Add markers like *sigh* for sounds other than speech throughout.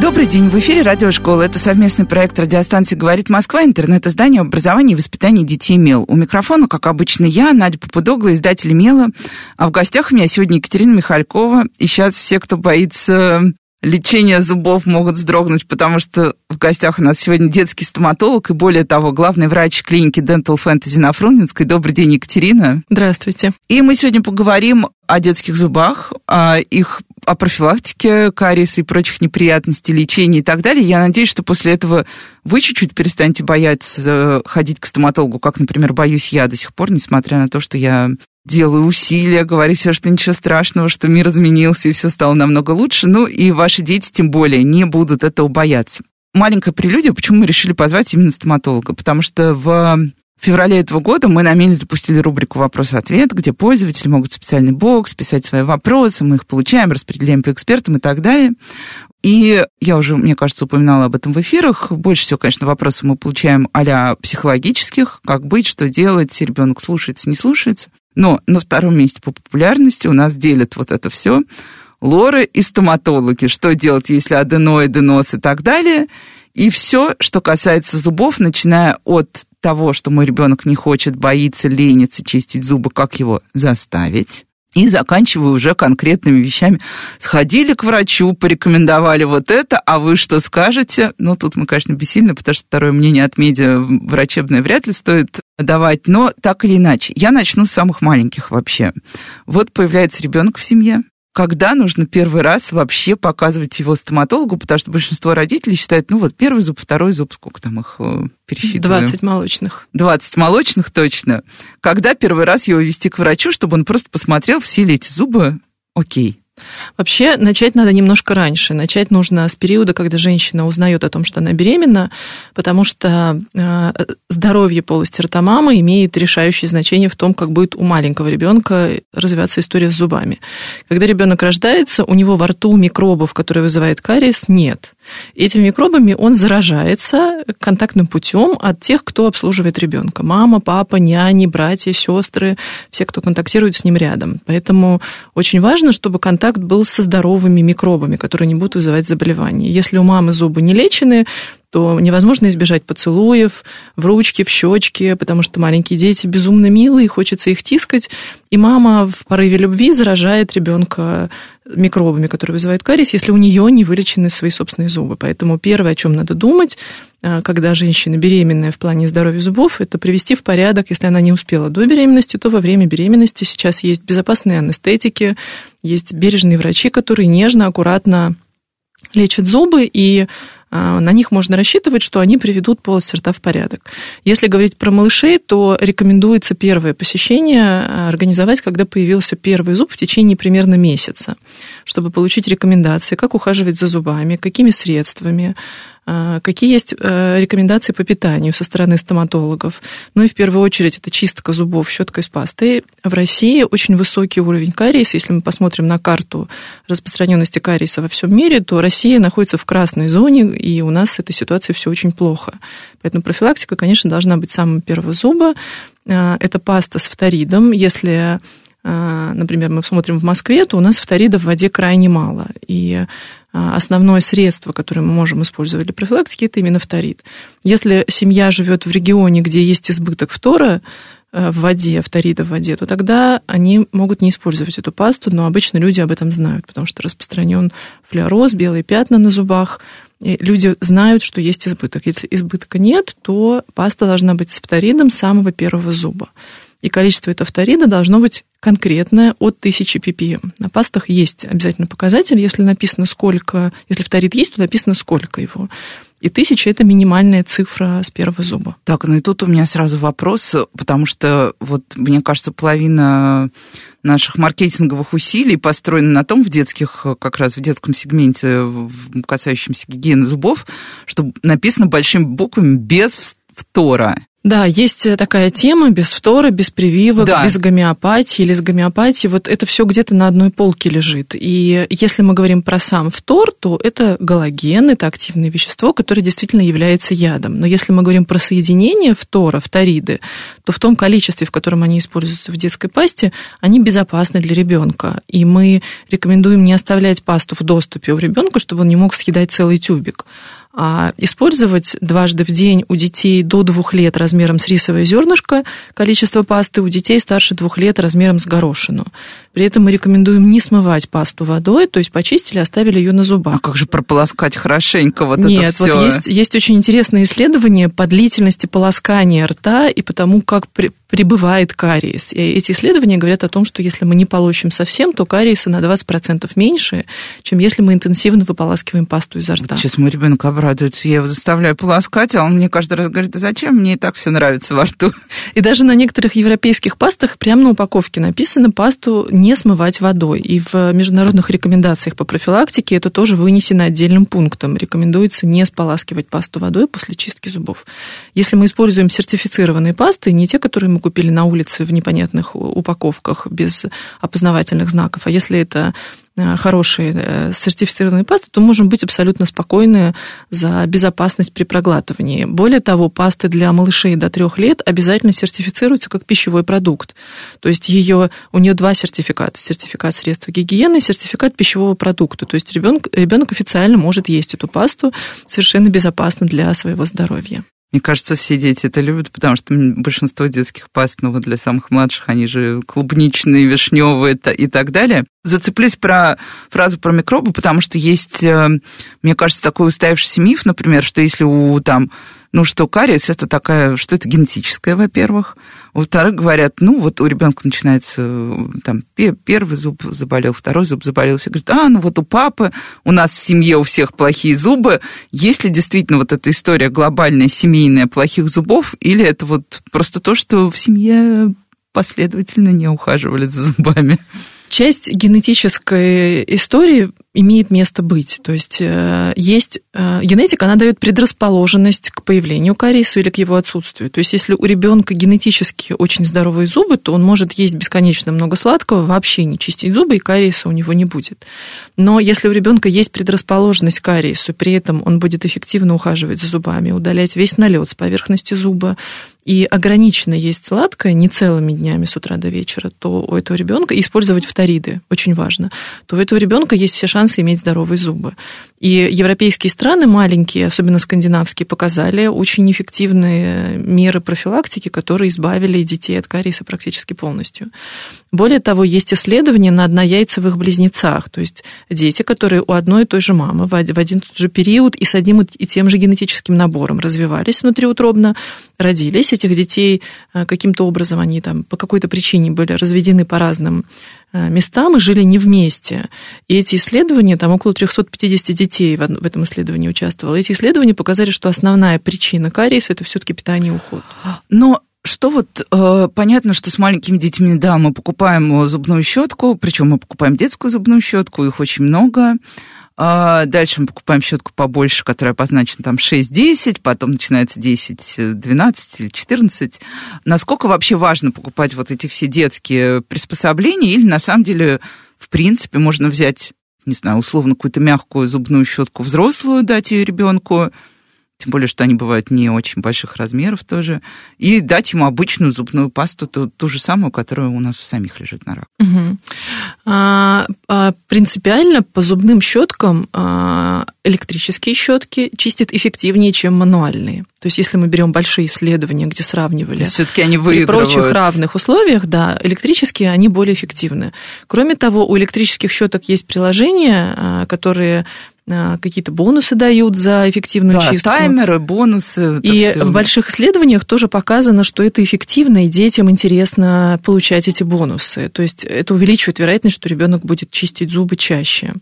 Добрый день, в эфире Радиошкола. Это совместный проект радиостанции «Говорит Москва», интернет-издание об образовании и воспитании детей МЕЛ. У микрофона, как обычно, я, Надя Попудогла, издатель МЕЛа. А в гостях у меня сегодня Екатерина Михалькова. И сейчас все, кто боится лечения зубов могут вздрогнуть, потому что в гостях у нас сегодня детский стоматолог и, более того, главный врач клиники Dental Fantasy на Фрунзенской. Добрый день, Екатерина. Здравствуйте. И мы сегодня поговорим о детских зубах, о их о профилактике кариеса и прочих неприятностей, лечении и так далее. Я надеюсь, что после этого вы чуть-чуть перестанете бояться ходить к стоматологу, как, например, боюсь я до сих пор, несмотря на то, что я делаю усилия, говорю себе, что ничего страшного, что мир изменился и все стало намного лучше. Ну и ваши дети тем более не будут этого бояться. Маленькая прелюдия, почему мы решили позвать именно стоматолога? Потому что в феврале этого года мы на Меле запустили рубрику «Вопрос-ответ», где пользователи могут в специальный бокс писать свои вопросы, мы их получаем, распределяем по экспертам и так далее. И я уже, мне кажется, упоминала об этом в эфирах. Больше всего, конечно, вопросов мы получаем а психологических, как быть, что делать, ребенок слушается, не слушается. Но на втором месте по популярности у нас делят вот это все лоры и стоматологи. Что делать, если аденоиды, нос и так далее. И все, что касается зубов, начиная от того, что мой ребенок не хочет, боится, ленится чистить зубы, как его заставить и заканчиваю уже конкретными вещами. Сходили к врачу, порекомендовали вот это, а вы что скажете? Ну, тут мы, конечно, бессильны, потому что второе мнение от медиа врачебное вряд ли стоит давать, но так или иначе. Я начну с самых маленьких вообще. Вот появляется ребенок в семье, когда нужно первый раз вообще показывать его стоматологу, потому что большинство родителей считают, ну вот первый зуб, второй зуб, сколько там их э, пересчитываем? 20 молочных. 20 молочных, точно. Когда первый раз его вести к врачу, чтобы он просто посмотрел, все ли эти зубы окей? Вообще начать надо немножко раньше. Начать нужно с периода, когда женщина узнает о том, что она беременна, потому что э, здоровье полости рта мамы имеет решающее значение в том, как будет у маленького ребенка развиваться история с зубами. Когда ребенок рождается, у него во рту микробов, которые вызывают кариес, нет. Этими микробами он заражается контактным путем от тех, кто обслуживает ребенка. Мама, папа, няни, братья, сестры, все, кто контактирует с ним рядом. Поэтому очень важно, чтобы контакт был со здоровыми микробами, которые не будут вызывать заболевания. Если у мамы зубы не лечены, то невозможно избежать поцелуев в ручки, в щечки, потому что маленькие дети безумно милые, хочется их тискать, и мама в порыве любви заражает ребенка микробами, которые вызывают кариес, если у нее не вылечены свои собственные зубы. Поэтому первое, о чем надо думать, а, когда женщина беременная в плане здоровья зубов, это привести в порядок, если она не успела до беременности, то во время беременности. Сейчас есть безопасные анестетики, есть бережные врачи, которые нежно, аккуратно лечат зубы, и на них можно рассчитывать, что они приведут полость рта в порядок. Если говорить про малышей, то рекомендуется первое посещение а, организовать, когда появился первый зуб в течение примерно месяца, чтобы получить рекомендации, как ухаживать за зубами, какими средствами, а, какие есть э, рекомендации по питанию со стороны стоматологов? Ну и в первую очередь это чистка зубов щеткой с пастой. В России очень высокий уровень кариеса. Если мы посмотрим на карту распространенности кариеса во всем мире, то Россия находится в красной зоне, и у нас с этой ситуацией все очень плохо. Поэтому профилактика, конечно, должна быть самого первого зуба. А, это паста с фторидом. Если а, например, мы смотрим в Москве, то у нас фторида в воде крайне мало. И а, основное средство, которое мы можем использовать для профилактики, это именно фторид. Если семья живет в регионе, где есть избыток фтора, э, в воде, фторида в воде, то тогда они могут не использовать эту пасту, но обычно люди об этом знают, потому что распространен флюороз, белые пятна на зубах, и люди знают, что есть избыток. Если избытка нет, то паста должна быть с фторидом самого первого зуба и количество этого фторида должно быть конкретное от 1000 ppm. На пастах есть обязательно показатель, если написано сколько, если фторид есть, то написано сколько его. И тысяча – это минимальная цифра с первого зуба. Так, ну и тут у меня сразу вопрос, потому что вот, мне кажется, половина наших маркетинговых усилий построена на том в детских, как раз в детском сегменте, касающемся гигиены зубов, что написано большими буквами без фтора. Да, есть такая тема без фтора, без прививок, да. без гомеопатии или с гомеопатией. Вот это все где-то на одной полке лежит. И если мы говорим про сам фтор, то это галоген, это активное вещество, которое действительно является ядом. Но если мы говорим про соединение фтора, фториды, то в том количестве, в котором они используются в детской пасте, они безопасны для ребенка. И мы рекомендуем не оставлять пасту в доступе у ребенка, чтобы он не мог съедать целый тюбик а использовать дважды в день у детей до двух лет размером с рисовое зернышко количество пасты, у детей старше двух лет размером с горошину. При этом мы рекомендуем не смывать пасту водой, то есть почистили, оставили ее на зубах. А как же прополоскать хорошенько вот Нет, это все? вот есть, есть очень интересное исследование по длительности полоскания рта и по тому, как при, прибывает кариес. И эти исследования говорят о том, что если мы не получим совсем, то кариеса на 20% меньше, чем если мы интенсивно выполаскиваем пасту изо рта. Сейчас мой ребенок обрадуется, я его заставляю полоскать, а он мне каждый раз говорит, да зачем, мне и так все нравится во рту. *laughs* И даже на некоторых европейских пастах прямо на упаковке написано пасту не смывать водой. И в международных рекомендациях по профилактике это тоже вынесено отдельным пунктом. Рекомендуется не споласкивать пасту водой после чистки зубов. Если мы используем сертифицированные пасты, не те, которые мы купили на улице в непонятных упаковках без опознавательных знаков, а если это Э, хорошие э, сертифицированные пасты, то можем быть абсолютно спокойны за безопасность при проглатывании. Более того, пасты для малышей до трех лет обязательно сертифицируются как пищевой продукт. То есть ее, у нее два сертификата. Сертификат средства гигиены и сертификат пищевого продукта. То есть ребенок, ребенок официально может есть эту пасту совершенно безопасно для своего здоровья. Мне кажется, все дети это любят, потому что большинство детских паст, ну вот для самых младших, они же клубничные, вишневые и так далее. Зацеплюсь про фразу про микробы, потому что есть, э, мне кажется, такой устоявшийся миф, например, что если у там ну, что кариес это такая, что это генетическое, во-первых. Во-вторых, говорят, ну, вот у ребенка начинается, там, первый зуб заболел, второй зуб заболел. Все говорят, а, ну, вот у папы, у нас в семье у всех плохие зубы. Есть ли действительно вот эта история глобальная, семейная, плохих зубов, или это вот просто то, что в семье последовательно не ухаживали за зубами? Часть генетической истории имеет место быть. То есть э, есть э, генетика, она дает предрасположенность к появлению кариеса или к его отсутствию. То есть если у ребенка генетически очень здоровые зубы, то он может есть бесконечно много сладкого, вообще не чистить зубы, и кариеса у него не будет. Но если у ребенка есть предрасположенность к кариесу, при этом он будет эффективно ухаживать за зубами, удалять весь налет с поверхности зуба, и ограниченно есть сладкое не целыми днями с утра до вечера, то у этого ребенка использовать фториды очень важно, то у этого ребенка есть все шансы иметь здоровые зубы. И европейские страны маленькие, особенно скандинавские, показали очень эффективные меры профилактики, которые избавили детей от кариеса практически полностью. Более того, есть исследования на однояйцевых близнецах, то есть дети, которые у одной и той же мамы в один и тот же период и с одним и тем же генетическим набором развивались внутриутробно, родились. Этих детей э, каким-то образом они там по какой-то причине были разведены по разным Э, местам и жили не вместе. И эти исследования, там около 350 детей в этом исследовании участвовало, эти исследования показали, что основная причина кариеса – это все-таки питание и уход. Но что вот э, понятно, что с маленькими детьми, да, мы покупаем зубную щетку, причем мы покупаем детскую зубную щетку, их очень много. А, дальше мы покупаем щетку побольше, которая обозначена там 6-10, потом начинается 10, 12 или 14. Насколько вообще важно покупать вот эти все детские приспособления или на самом деле, в принципе, можно взять, не знаю, условно какую-то мягкую зубную щетку взрослую, дать ее ребенку, тем более, что они бывают не очень больших размеров тоже, и дать ему обычную зубную пасту, ту, ту же самую, которая у нас у самих лежит на раковине. Угу. А, а, принципиально по зубным щеткам а, электрические щетки чистят эффективнее, чем мануальные. То есть, если мы берем большие исследования, где сравнивали все-таки они при прочих равных условиях, да, электрические они более эффективны. Кроме того, у электрических щеток есть приложения, а, которые какие-то бонусы дают за эффективную да, чистку. таймеры, бонусы. И все. в больших исследованиях тоже показано, что это эффективно, и детям интересно получать эти бонусы. То есть это увеличивает вероятность, что ребенок будет чистить зубы чаще.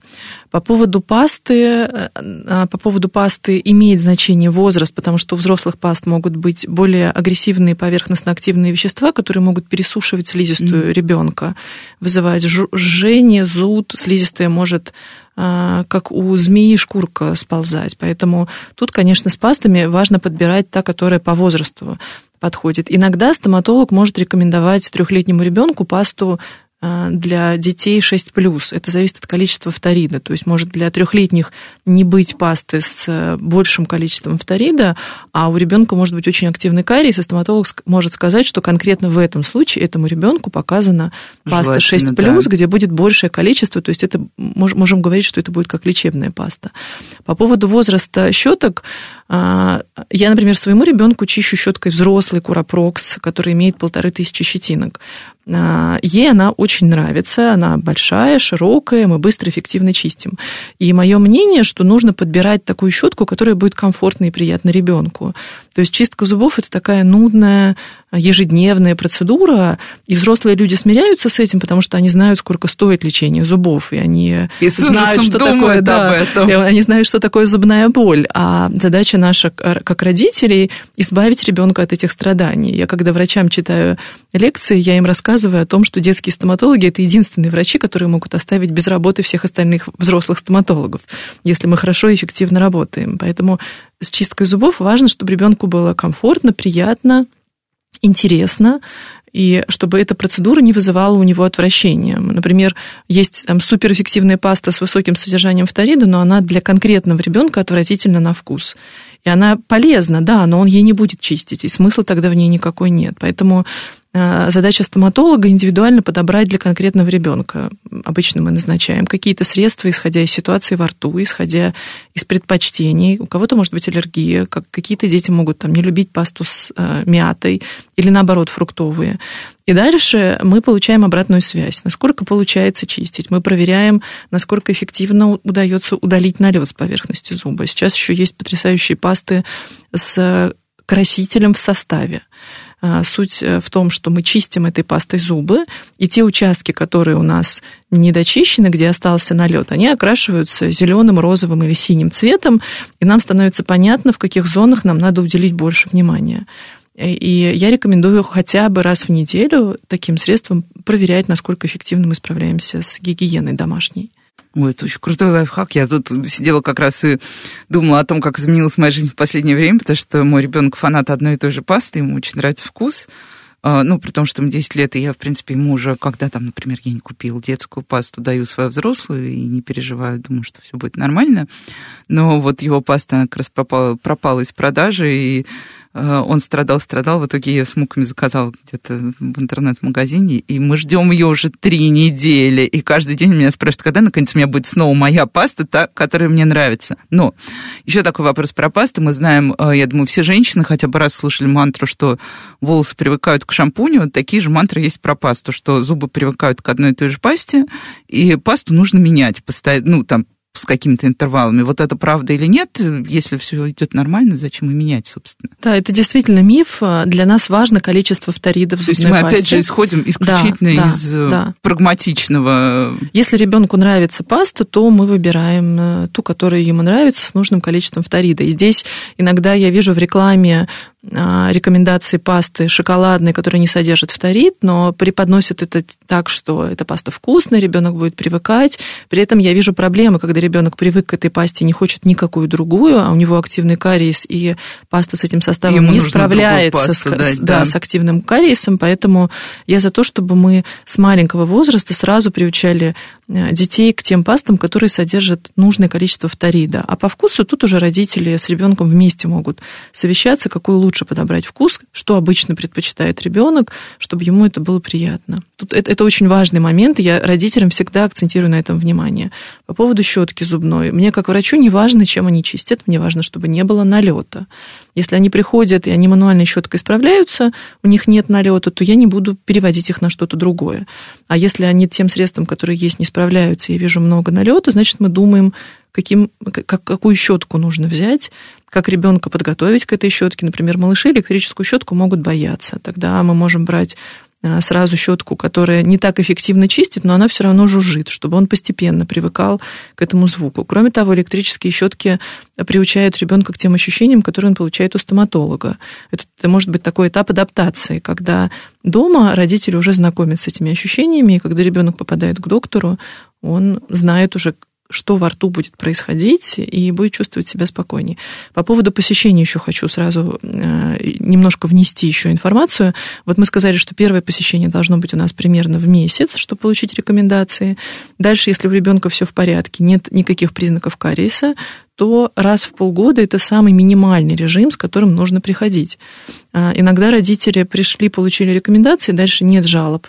По поводу пасты, а, по поводу пасты имеет значение возраст, потому что у взрослых паст могут быть более агрессивные поверхностно-активные вещества, которые могут пересушивать слизистую mm. ребенка, вызывать жжение, зуд, слизистая может как у змеи шкурка сползать. Поэтому тут, конечно, с пастами важно подбирать та, которая по возрасту. подходит. Иногда стоматолог может рекомендовать трехлетнему ребенку пасту а, для детей 6 Это зависит от количества фторида. То есть может для трехлетних не быть пасты с э, большим количеством фторида, а у ребенка может быть очень активный кариес, и стоматолог может сказать, что конкретно в этом случае этому ребенку показана паста 6 да. где будет большее количество. То есть это можем говорить, что это будет как лечебная паста. По поводу возраста щеток, а, я, например, своему ребенку чищу щеткой взрослый куропрокс, который имеет полторы тысячи щетинок. А, ей она очень нравится, она большая, широкая, мы быстро, эффективно чистим. И мое мнение, что нужно подбирать такую щетку, которая будет комфортной и приятной ребенку. То есть чистка зубов это такая нудная, ежедневная процедура, и взрослые люди смиряются с этим, потому что они знают, сколько стоит лечение зубов, и они и знают, что такое, да, этом. они знают, что такое зубная боль. А задача наша, как родителей, избавить ребенка от этих страданий. Я когда врачам читаю лекции, я им рассказываю о том, что детские стоматологи это единственные врачи, которые могут оставить без работы всех остальных взрослых стоматологов, если мы хорошо и эффективно работаем. Поэтому с чисткой зубов важно, чтобы ребенку было комфортно, приятно, интересно, и чтобы эта процедура не вызывала у него отвращения. Например, есть там суперэффективная паста с высоким содержанием фторида, но она для конкретного ребенка отвратительна на вкус. И она полезна, да, но он ей не будет чистить, и смысла тогда в ней никакой нет. Поэтому задача стоматолога индивидуально подобрать для конкретного ребенка. Обычно мы назначаем какие-то средства, исходя из ситуации во рту, исходя из предпочтений. У кого-то может быть аллергия, как какие-то дети могут там не любить пасту с э, мятой или наоборот фруктовые. И дальше мы получаем обратную связь, насколько получается чистить. Мы проверяем, насколько эффективно удается удалить налет с поверхности зуба. Сейчас еще есть потрясающие пасты с красителем в составе. А, суть э, в том, что мы чистим этой пастой зубы, и те участки, которые у нас недочищены, где остался налет, они окрашиваются зеленым, розовым или синим цветом, и нам становится понятно, в каких зонах нам надо уделить больше внимания. И я рекомендую хотя бы раз в неделю таким средством проверять, насколько эффективно мы справляемся с гигиеной домашней. Ой, это очень крутой лайфхак. Я тут сидела как раз и думала о том, как изменилась моя жизнь в последнее время, потому что мой ребенок фанат одной и той же пасты, ему очень нравится вкус. А, ну, при том, что ему 10 лет, и я, в принципе, ему уже, когда там, например, я не купил детскую пасту, даю свою взрослую и не переживаю, думаю, что все будет нормально. Но вот его паста как раз пропала, пропала из продажи, и он страдал, страдал, в итоге я с муками заказал где-то в интернет-магазине, и мы ждем ее уже три недели, и каждый день меня спрашивают, когда наконец у меня будет снова моя паста, та, которая мне нравится. Но еще такой вопрос про пасту. Мы знаем, э, я думаю, все женщины хотя бы раз слышали мантру, что волосы привыкают к шампуню, такие же мантры есть про пасту, что зубы привыкают к одной и той же пасте, и пасту нужно менять постоянно, ну, там, с какими-то интервалами. Вот это правда или нет? Если все идет нормально, зачем и менять, собственно? Да, это действительно миф. Для нас важно количество фторидов в То есть мы, пасте. опять же, исходим исключительно да, из да, да. прагматичного... Если ребенку нравится паста, то мы выбираем э, ту, которая ему нравится, с нужным количеством фторида. И здесь иногда я вижу в рекламе рекомендации пасты шоколадной, которая не содержит фторид, но преподносят это так, что эта паста вкусная, ребенок будет привыкать. При этом я вижу проблемы, когда ребенок привык к этой пасте, не хочет никакую другую, а у него активный кариес, и паста с этим составом Ему не справляется с, дать, да, да. с активным кариесом, поэтому я за то, чтобы мы с маленького возраста сразу приучали э, детей к тем пастам, которые содержат нужное количество фторида. А по вкусу тут уже родители с ребенком вместе могут совещаться, какую лучше подобрать вкус, что обычно предпочитает ребенок, чтобы ему это было приятно. Тут это, это очень важный момент, я родителям всегда акцентирую на этом внимание. По поводу щетки зубной. Мне, как врачу, не важно, чем они чистят, мне важно, чтобы не было налета. Если они приходят и они мануальной щеткой справляются, у них нет налета, то я не буду переводить их на что-то другое. А если они тем средством, которое есть, не справляются, я вижу много налета, значит, мы думаем, каким, как, какую щетку нужно взять, как ребенка подготовить к этой щетке. Например, малыши электрическую щетку могут бояться. Тогда мы можем брать а, сразу щетку, которая не так эффективно чистит, но она все равно жужжит, чтобы он постепенно привыкал к этому звуку. Кроме того, электрические щетки приучают ребенка к тем ощущениям, которые он получает у стоматолога. Это, это может быть такой этап адаптации, когда дома родители уже знакомятся с этими ощущениями, и когда ребенок попадает к доктору, он знает уже, что во рту будет происходить, и будет чувствовать себя спокойнее. По поводу посещения еще хочу сразу э, немножко внести еще информацию. Вот мы сказали, что первое посещение должно быть у нас примерно в месяц, чтобы получить рекомендации. Дальше, если у ребенка все в порядке, нет никаких признаков кариеса, то раз в полгода это самый минимальный режим, с которым нужно приходить. А, иногда родители пришли, получили рекомендации, дальше нет жалоб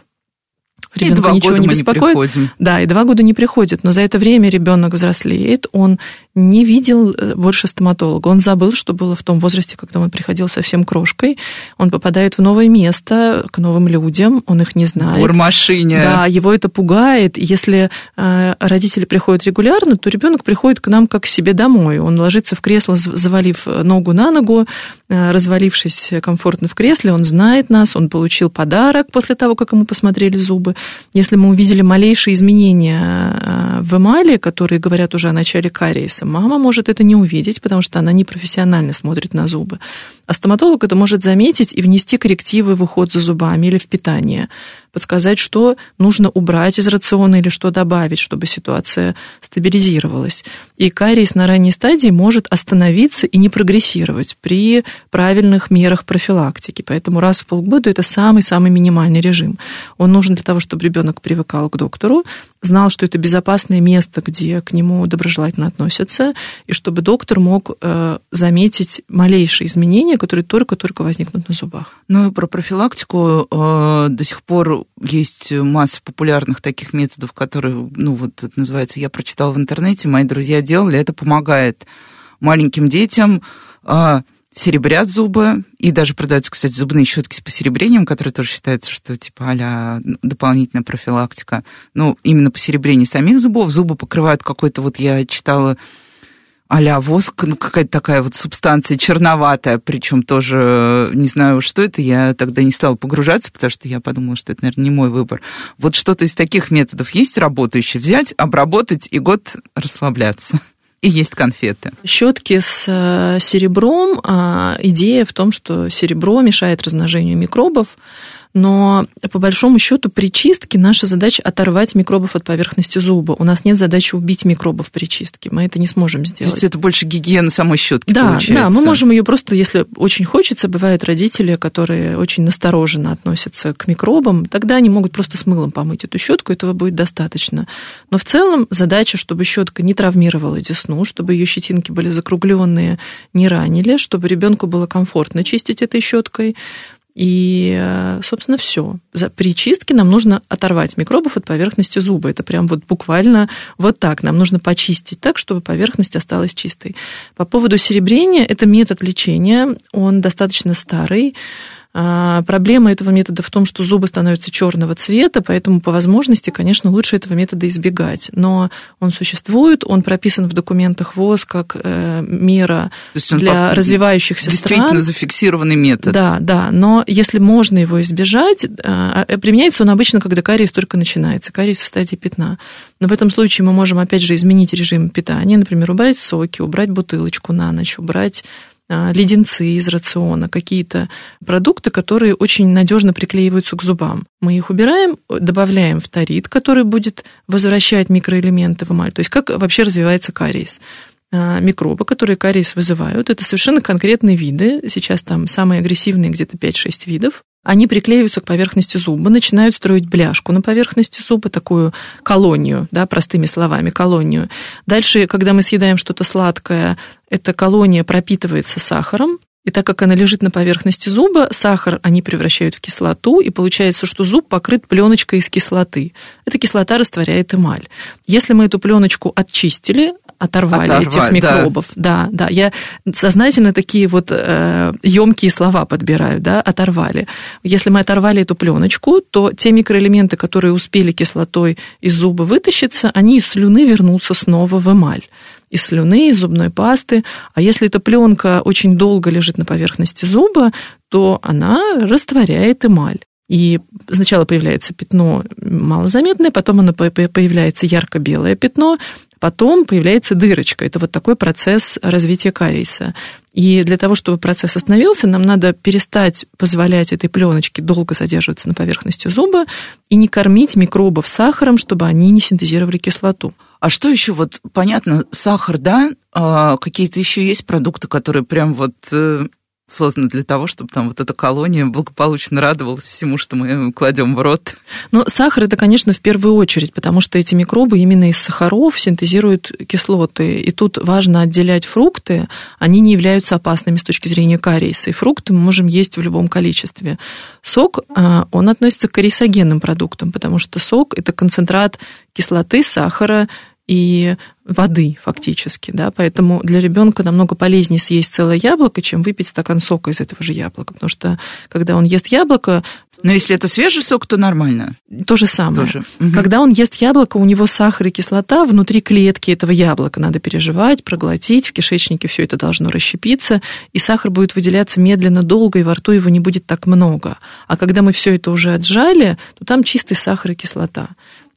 ребенка ничего не беспокоит. Не приходим. Да, и два года не приходит. Но за это время ребенок взрослеет, он не видел э, больше стоматолога. Он забыл, что было в том возрасте, когда он приходил совсем крошкой. Он попадает в новое место, к новым людям, он их не знает. Бурмашине. Да, его это пугает. Если э, родители приходят регулярно, то ребенок приходит к нам как к себе домой. Он ложится в кресло, завалив ногу на ногу, э, развалившись комфортно в кресле, он знает нас, он получил подарок после того, как ему посмотрели зубы. Если мы увидели малейшие изменения в эмали, которые говорят уже о начале кариеса, Мама может это не увидеть, потому что она не профессионально смотрит на зубы. А стоматолог это может заметить и внести коррективы в уход за зубами или в питание подсказать, что нужно убрать из рациона или что добавить, чтобы ситуация стабилизировалась. И кариес на ранней стадии может остановиться и не прогрессировать при правильных мерах профилактики. Поэтому раз в полгода это самый-самый минимальный режим. Он нужен для того, чтобы ребенок привыкал к доктору, знал, что это безопасное место, где к нему доброжелательно относятся, и чтобы доктор мог э, заметить малейшие изменения, которые только-только возникнут на зубах. Ну и про профилактику э, до сих пор есть масса популярных таких методов, которые, ну вот это называется, я прочитала в интернете, мои друзья делали, это помогает маленьким детям, а, серебрят зубы, и даже продаются, кстати, зубные щетки с посеребрением, которые тоже считается, что типа а дополнительная профилактика. Ну, именно посеребрение самих зубов. Зубы покрывают какой-то, вот я читала, а воск, ну, какая-то такая вот субстанция черноватая, причем тоже не знаю, что это, я тогда не стала погружаться, потому что я подумала, что это, наверное, не мой выбор. Вот что-то из таких методов есть работающие? Взять, обработать и год расслабляться. И есть конфеты. Щетки с э, серебром. А, идея в том, что серебро мешает размножению микробов но по большому счету при чистке наша задача оторвать микробов от поверхности зуба. У нас нет задачи убить микробов при чистке, мы это не сможем сделать. То есть это больше гигиена самой щетки да, получается? Да, мы можем ее просто, если очень хочется, бывают родители, которые очень настороженно относятся к микробам, тогда они могут просто с мылом помыть эту щетку, этого будет достаточно. Но в целом задача, чтобы щетка не травмировала десну, чтобы ее щетинки были закругленные, не ранили, чтобы ребенку было комфортно чистить этой щеткой. И, э, собственно, все. При чистке нам нужно оторвать микробов от поверхности зуба. Это прям вот буквально вот так. Нам нужно почистить так, чтобы поверхность осталась чистой. По поводу серебрения, это метод лечения. Он достаточно старый. А, проблема этого метода в том, что зубы становятся черного цвета, поэтому по возможности, конечно, лучше этого метода избегать. Но он существует, он прописан в документах ВОЗ как э, мера для развивающихся действительно стран. Действительно зафиксированный метод. Да, да. Но если можно его избежать, а, э, применяется он обычно, когда кариес только начинается, кариес в стадии пятна. Но в этом случае мы можем, опять же, изменить режим питания, например, убрать соки, убрать бутылочку на ночь, убрать а, леденцы из рациона, какие-то продукты, которые очень надежно приклеиваются к зубам. Мы их убираем, добавляем фторид, который будет возвращать микроэлементы в эмаль. То есть как вообще развивается кариес а, микробы, которые кариес вызывают. Это совершенно конкретные виды. Сейчас там самые агрессивные где-то 5-6 видов они приклеиваются к поверхности зуба, начинают строить бляшку на поверхности зуба, такую колонию, да, простыми словами, колонию. Дальше, когда мы съедаем что-то сладкое, эта колония пропитывается сахаром, и так как она лежит на поверхности зуба, сахар они превращают в кислоту, и получается, что зуб покрыт пленочкой из кислоты. Эта кислота растворяет эмаль. Если мы эту пленочку очистили, оторвали Оторвать, этих микробов. Да. да, да. Я сознательно такие вот э, емкие слова подбираю, да, оторвали. Если мы оторвали эту пленочку, то те микроэлементы, которые успели кислотой из зуба вытащиться, они из слюны вернутся снова в эмаль из слюны, из зубной пасты. А если эта пленка очень долго лежит на поверхности зуба, то она растворяет эмаль. И сначала появляется пятно малозаметное, потом оно появляется ярко-белое пятно, потом появляется дырочка. Это вот такой процесс развития кариеса. И для того, чтобы процесс остановился, нам надо перестать позволять этой пленочке долго задерживаться на поверхности зуба и не кормить микробов сахаром, чтобы они не синтезировали кислоту. А что еще вот понятно, сахар, да, а какие-то еще есть продукты, которые прям вот созданы для того, чтобы там вот эта колония благополучно радовалась всему, что мы кладем в рот. Но сахар это, конечно, в первую очередь, потому что эти микробы именно из сахаров синтезируют кислоты. И тут важно отделять фрукты. Они не являются опасными с точки зрения кариеса. И фрукты мы можем есть в любом количестве. Сок, а, он относится к кариесогенным продуктам, потому что сок – это концентрат кислоты, сахара и воды фактически, да, поэтому для ребенка намного полезнее съесть целое яблоко, чем выпить стакан сока из этого же яблока, потому что когда он ест яблоко, но если это свежий сок, то нормально. То же самое. Тоже. Когда он ест яблоко, у него сахар и кислота внутри клетки этого яблока. Надо переживать, проглотить, в кишечнике все это должно расщепиться, и сахар будет выделяться медленно, долго, и во рту его не будет так много. А когда мы все это уже отжали, то там чистый сахар и кислота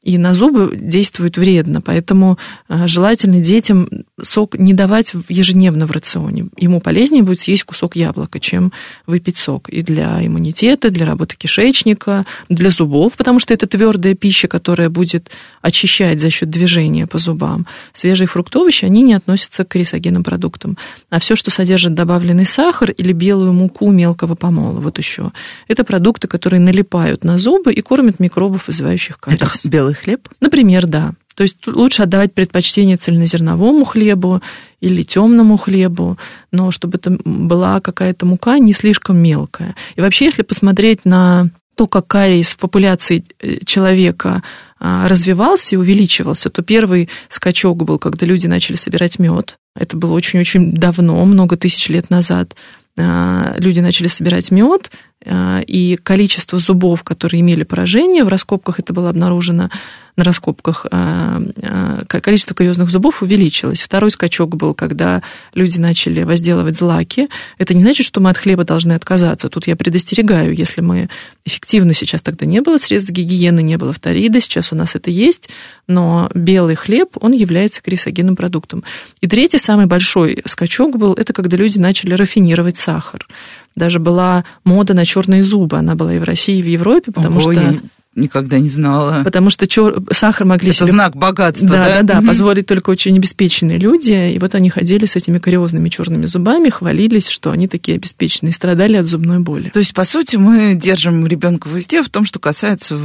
и на зубы действует вредно. Поэтому э, желательно детям сок не давать ежедневно в рационе. Ему полезнее будет съесть кусок яблока, чем выпить сок. И для иммунитета, для работы кишечника, для зубов, потому что это твердая пища, которая будет очищать за счет движения по зубам. Свежие фрукты, овощи, они не относятся к крисогенным продуктам. А все, что содержит добавленный сахар или белую муку мелкого помола, вот еще, это продукты, которые налипают на зубы и кормят микробов, вызывающих кариес. Это белый хлеб? Например, да. То есть лучше отдавать предпочтение цельнозерновому хлебу или темному хлебу, но чтобы это была какая-то мука не слишком мелкая. И вообще, если посмотреть на то, как кариес в популяции э, человека а, развивался и увеличивался, то первый скачок был, когда люди начали собирать мед. Это было очень-очень давно, много тысяч лет назад. А, люди начали собирать мед, и количество зубов, которые имели поражение, в раскопках это было обнаружено, на раскопках а, а, количество кариозных зубов увеличилось. Второй скачок был, когда люди начали возделывать злаки. Это не значит, что мы от хлеба должны отказаться. Тут я предостерегаю, если мы эффективно сейчас тогда не было средств гигиены, не было фторида, сейчас у нас это есть, но белый хлеб, он является крисогенным продуктом. И третий, самый большой скачок был, это когда люди начали рафинировать сахар. Даже была мода на черные зубы. Она была и в России, и в Европе, потому Ого, что... Я никогда не знала. Потому что чер... сахар могли Это себе... знак богатства, да? Да, да, да, позволить только очень обеспеченные люди. И вот они ходили с этими кариозными черными зубами, хвалились, что они такие обеспеченные, страдали от зубной боли. То есть, по сути, мы держим ребенка в узде в том, что касается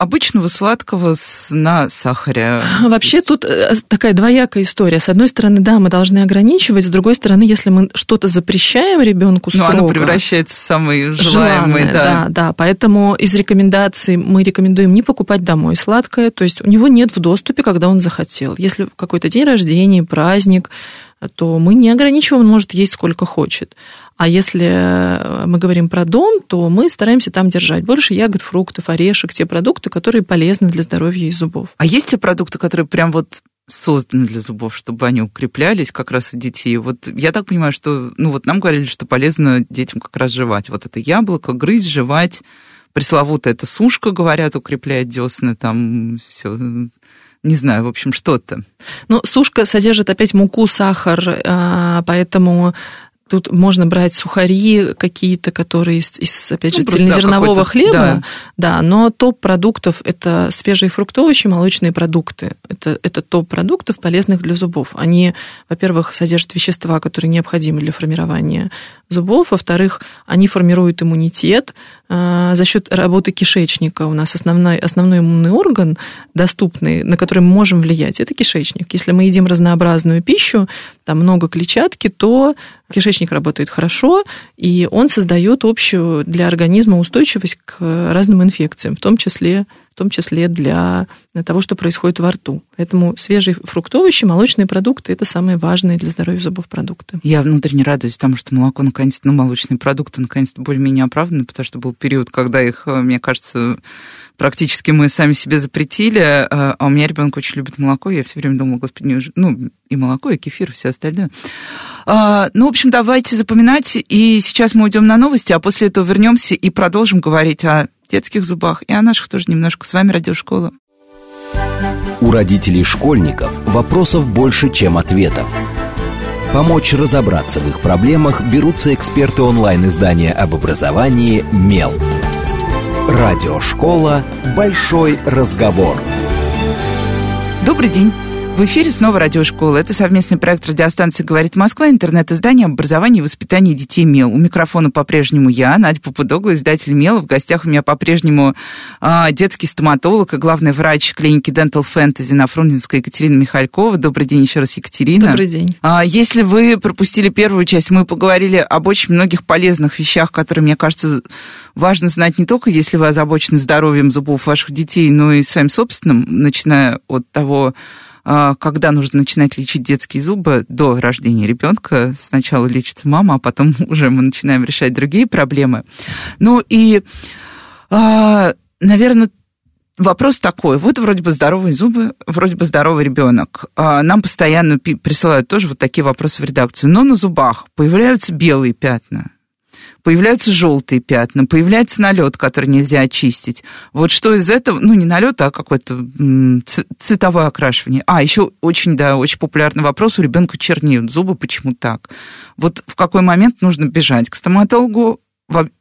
обычного сладкого на сахаре. Вообще тут э, такая двоякая история. С одной стороны, да, мы должны ограничивать, с другой стороны, если мы что-то запрещаем ребенку строго... Ну, оно превращается в самый желаемый, желанное, да. Да, да. Поэтому из рекомендаций мы рекомендуем не покупать домой сладкое, то есть у него нет в доступе, когда он захотел. Если какой-то день рождения, праздник, то мы не ограничиваем, он может есть сколько хочет. А если э, мы говорим про дом, то мы стараемся там держать больше ягод, фруктов, орешек, те продукты, которые полезны для здоровья и зубов. А есть те продукты, которые прям вот созданы для зубов, чтобы они укреплялись как раз у детей. Вот я так понимаю, что, ну вот нам говорили, что полезно детям как раз жевать. Вот это яблоко, грызть, жевать. Пресловутая эта сушка, говорят, укрепляет десны, там все не знаю, в общем, что-то. Ну, сушка содержит опять муку, сахар, а, поэтому Тут можно брать сухари какие-то, которые из, из опять же, ну, цельнозернового да, хлеба. Да. да, но топ продуктов – это свежие фрукты, овощи, молочные продукты. Это, это топ продуктов, полезных для зубов. Они, во-первых, содержат вещества, которые необходимы для формирования зубов. Во-вторых, они формируют иммунитет э, за счет работы кишечника. У нас основной, основной иммунный орган, доступный, на который мы можем влиять, это кишечник. Если мы едим разнообразную пищу, там много клетчатки, то кишечник работает хорошо, и он создает общую для организма устойчивость к разным инфекциям, в том числе в том числе для того, что происходит во рту. Поэтому свежие фрукты, овощи, молочные продукты – это самые важные для здоровья зубов продукты. Я внутренне радуюсь тому, что молоко, наконец-то, ну, молочные продукты, наконец-то, более-менее оправданы, потому что был период, когда их, мне кажется, практически мы сами себе запретили, а, а у меня ребенок очень любит молоко, я все время думала, господи, неужели... ну, и молоко, и кефир, и все остальное. А, ну, в общем, давайте запоминать, и сейчас мы уйдем на новости, а после этого вернемся и продолжим говорить о детских зубах и о наших тоже немножко. С вами Радиошкола. У родителей школьников вопросов больше, чем ответов. Помочь разобраться в их проблемах берутся эксперты онлайн-издания об образовании «Мел». Радиошкола «Большой разговор». Добрый день. В эфире снова радиошкола. Это совместный проект радиостанции «Говорит Москва», интернет-издание об образовании и воспитании детей МЕЛ. У микрофона по-прежнему я, Надя Попудогла, издатель МЕЛ. В гостях у меня по-прежнему а, детский стоматолог и главный врач клиники Dental Fantasy на Фрунзенской Екатерина Михалькова. Добрый день еще раз, Екатерина. Добрый день. А, если вы пропустили первую часть, мы поговорили об очень многих полезных вещах, которые, мне кажется, важно знать не только, если вы озабочены здоровьем зубов ваших детей, но и своим собственным, начиная от того, когда нужно начинать лечить детские зубы до рождения ребенка. Сначала лечится мама, а потом *laughs* уже мы начинаем решать другие проблемы. Ну и, а, наверное, Вопрос такой, вот вроде бы здоровые зубы, вроде бы здоровый ребенок. А, нам постоянно присылают тоже вот такие вопросы в редакцию. Но на зубах появляются белые пятна появляются желтые пятна, появляется налет, который нельзя очистить. Вот что из этого, ну не налет, а какое-то цветовое окрашивание. А, еще очень, да, очень популярный вопрос, у ребенка чернеют зубы, почему так? Вот в какой момент нужно бежать к стоматологу,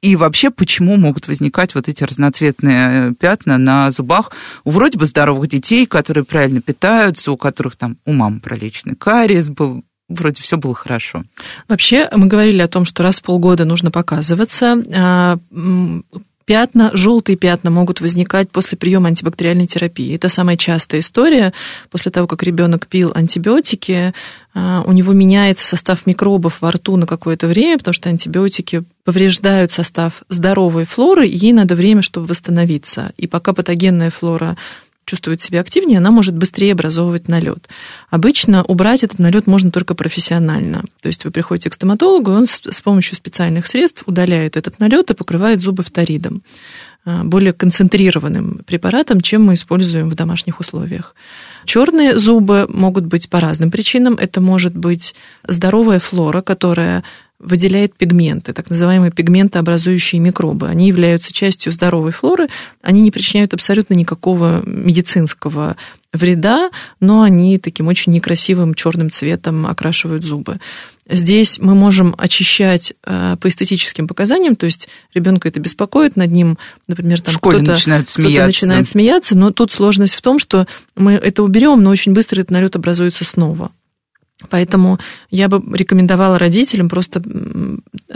и вообще, почему могут возникать вот эти разноцветные пятна на зубах у вроде бы здоровых детей, которые правильно питаются, у которых там у мамы пролеченный кариес был, вроде все было хорошо. Вообще, мы говорили о том, что раз в полгода нужно показываться. А, пятна, желтые пятна могут возникать после приема антибактериальной терапии. Это самая частая история. После того, как ребенок пил антибиотики, а, у него меняется состав микробов во рту на какое-то время, потому что антибиотики повреждают состав здоровой флоры, и ей надо время, чтобы восстановиться. И пока патогенная флора чувствует себя активнее, она может быстрее образовывать налет. Обычно убрать этот налет можно только профессионально. То есть вы приходите к стоматологу, он с помощью специальных средств удаляет этот налет и покрывает зубы фторидом а, более концентрированным препаратом, чем мы используем в домашних условиях. Черные зубы могут быть по разным причинам. Это может быть здоровая флора, которая выделяет пигменты, так называемые пигментообразующие микробы. Они являются частью здоровой флоры, они не причиняют абсолютно никакого медицинского вреда, но они таким очень некрасивым черным цветом окрашивают зубы. Здесь мы можем очищать э, по эстетическим показаниям, то есть ребенка это беспокоит, над ним, например, там кто-то, начинает смеяться. кто начинает смеяться, но тут сложность в том, что мы это уберем, но очень быстро этот налет образуется снова. Поэтому я бы рекомендовала родителям просто